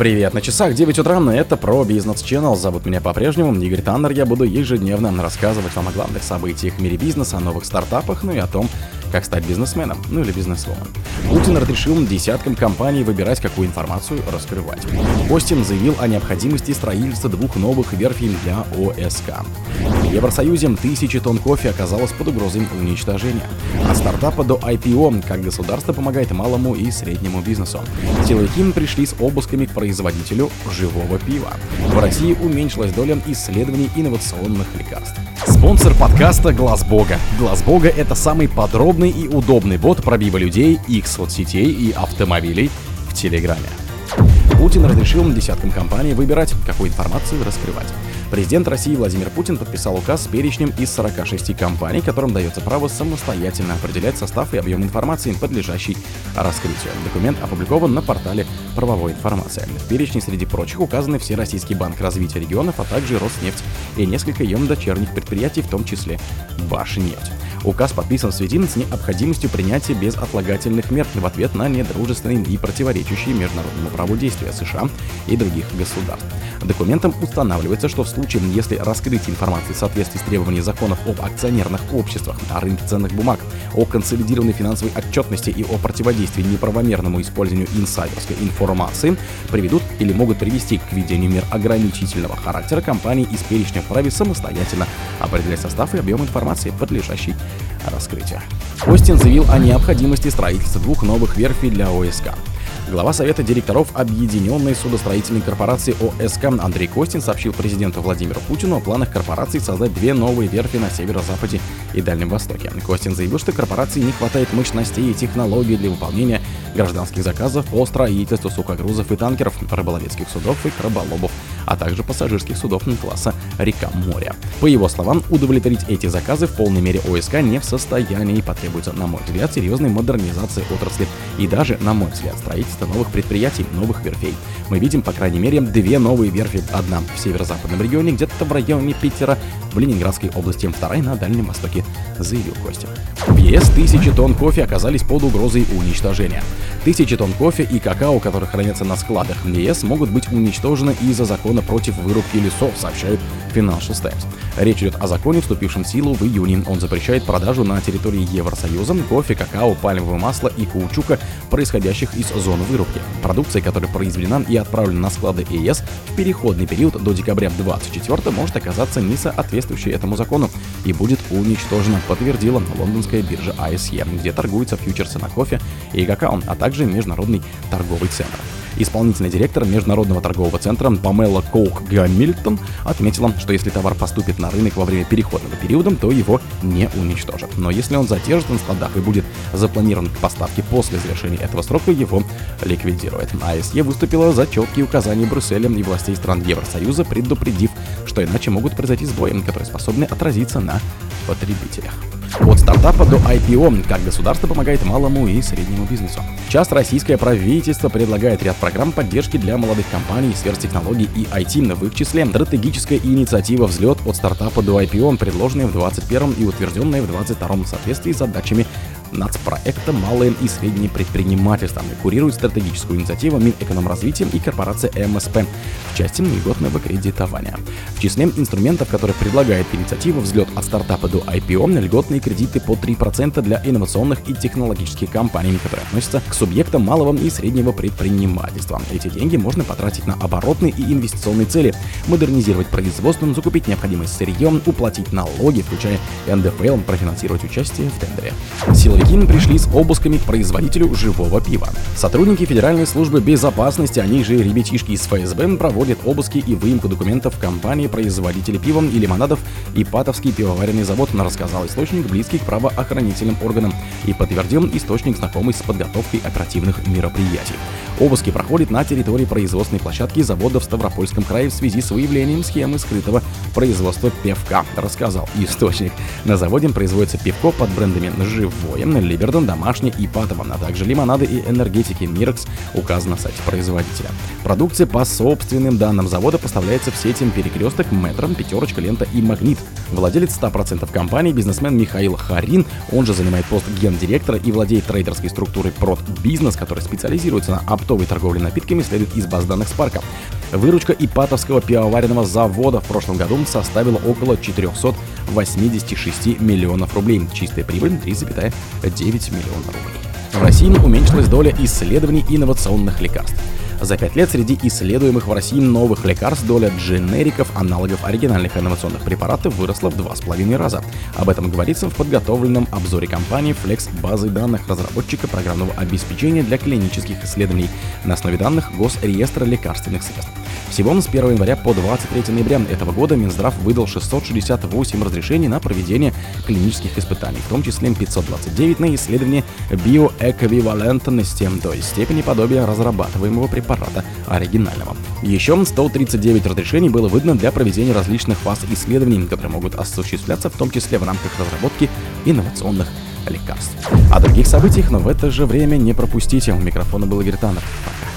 Привет, на часах 9 утра, это про бизнес Channel. Зовут меня по-прежнему Игорь Таннер. Я буду ежедневно рассказывать вам о главных событиях в мире бизнеса, о новых стартапах, ну и о том, как стать бизнесменом, ну или бизнесвумен. Путин разрешил десяткам компаний выбирать, какую информацию раскрывать. Костин заявил о необходимости строительства двух новых верфей для ОСК. В Евросоюзе тысячи тонн кофе оказалось под угрозой уничтожения. От стартапа до IPO, как государство помогает малому и среднему бизнесу. Силовики пришли с обысками к производителю живого пива. В России уменьшилась доля исследований инновационных лекарств. Спонсор подкаста Глаз Бога. Глаз Бога это самый подробный и удобный бот пробива людей, их соцсетей и автомобилей в Телеграме. Путин разрешил десяткам компаний выбирать, какую информацию раскрывать. Президент России Владимир Путин подписал указ с перечнем из 46 компаний, которым дается право самостоятельно определять состав и объем информации, подлежащей раскрытию. Документ опубликован на портале правовой информации. В перечне среди прочих указаны Всероссийский банк развития регионов, а также Роснефть и несколько ее дочерних предприятий, в том числе Башнефть. Указ подписан в связи с необходимостью принятия безотлагательных мер в ответ на недружественные и противоречащие международному праву действия США и других государств. Документом устанавливается, что в случае, если раскрытие информации в соответствии с требованиями законов об акционерных обществах, о рынке ценных бумаг, о консолидированной финансовой отчетности и о противодействии неправомерному использованию инсайдерской информации приведут или могут привести к введению мер ограничительного характера компании из перечня вправе самостоятельно определять состав и объем информации, подлежащей раскрытию. Остин заявил о необходимости строительства двух новых верфей для ОСК. Глава Совета директоров Объединенной судостроительной корпорации ОСК Андрей Костин сообщил президенту Владимиру Путину о планах корпорации создать две новые верфи на северо-западе и Дальнем Востоке. Костин заявил, что корпорации не хватает мощностей и технологий для выполнения гражданских заказов по строительству сухогрузов и танкеров, рыболовецких судов и краболобов, а также пассажирских судов класса «Река-море». По его словам, удовлетворить эти заказы в полной мере ОСК не в состоянии и потребуется, на мой взгляд, серьезной модернизации отрасли и даже, на мой взгляд, строительства новых предприятий, новых верфей. Мы видим, по крайней мере, две новые верфи. Одна в северо-западном регионе, где-то в районе Питера, в Ленинградской области, вторая на Дальнем Востоке, заявил Костя. В ЕС тысячи тонн кофе оказались под угрозой уничтожения. Тысячи тонн кофе и какао, которые хранятся на складах в ЕС, могут быть уничтожены из-за закона против вырубки лесов, сообщают Financial Times. Речь идет о законе, вступившем в силу в июне. Он запрещает продажу на территории Евросоюза кофе, какао, пальмового масла и каучука, происходящих из зоны вырубки. Продукция, которая произведена и отправлена на склады ЕС в переходный период до декабря 2024 может оказаться не соответствующей этому закону и будет уничтожена, подтвердила лондонская биржа ISE, где торгуются фьючерсы на кофе и какао, а также международный торговый центр. Исполнительный директор Международного торгового центра Памела Коук Гамильтон отметила, что если товар поступит на рынок во время переходного периода, то его не уничтожат. Но если он задержится на складах и будет запланирован к поставке после завершения этого срока, его ликвидирует. АСЕ выступила за четкие указания Брюсселя и властей стран Евросоюза, предупредив, что иначе могут произойти сбои, которые способны отразиться на потребителях. От стартапа до IPO, как государство помогает малому и среднему бизнесу. Сейчас российское правительство предлагает ряд программ поддержки для молодых компаний, сфер технологий и IT, в их числе стратегическая инициатива «Взлет от стартапа до IPO», предложенная в 2021 и утвержденная в 2022 в соответствии с задачами нацпроекта «Малое и среднее предпринимательство». Курирует стратегическую инициативу Минэкономразвития и корпорация МСП в части льготного кредитования. В числе инструментов, которые предлагает инициатива «Взлет от стартапа до IPO» льготные кредиты по 3% для инновационных и технологических компаний, которые относятся к субъектам малого и среднего предпринимательства. Эти деньги можно потратить на оборотные и инвестиционные цели, модернизировать производство, закупить необходимое сырье, уплатить налоги, включая НДФЛ, профинансировать участие в тендере. Силовики Силовики пришли с обысками к производителю живого пива. Сотрудники Федеральной службы безопасности, они же ребятишки из ФСБ, проводят обыски и выемку документов компании производителя пива и лимонадов и Патовский пивоваренный завод, рассказал источник, близкий к правоохранительным органам, и подтвердил источник, знакомый с подготовкой оперативных мероприятий. Обыски проходят на территории производственной площадки завода в Ставропольском крае в связи с выявлением схемы скрытого производства пивка, рассказал источник. На заводе производится пивко под брендами «Живое», Либерден, Домашний и Патова, а также лимонады и энергетики Мирекс указано на сайте производителя. Продукция по собственным данным завода поставляется в сети Перекресток, Метро, Пятерочка, Лента и Магнит. Владелец 100% компании, бизнесмен Михаил Харин, он же занимает пост гендиректора и владеет трейдерской структурой Прод Бизнес, который специализируется на оптовой торговле напитками, следует из баз данных Спарка. Выручка Ипатовского пивоваренного завода в прошлом году составила около 486 миллионов рублей. Чистая прибыль 3,9 миллиона рублей. В России уменьшилась доля исследований инновационных лекарств. За пять лет среди исследуемых в России новых лекарств доля дженериков, аналогов оригинальных инновационных препаратов выросла в два с половиной раза. Об этом говорится в подготовленном обзоре компании Flex базы данных разработчика программного обеспечения для клинических исследований на основе данных Госреестра лекарственных средств. Всего с 1 января по 23 ноября этого года Минздрав выдал 668 разрешений на проведение клинических испытаний, в том числе 529 на исследование биоэквивалентности, то есть степени подобия разрабатываемого препарата оригинального. Еще 139 разрешений было выдано для проведения различных фаз исследований, которые могут осуществляться в том числе в рамках разработки инновационных лекарств. О других событиях, но в это же время не пропустите. У микрофона был Игорь Таннер. Пока.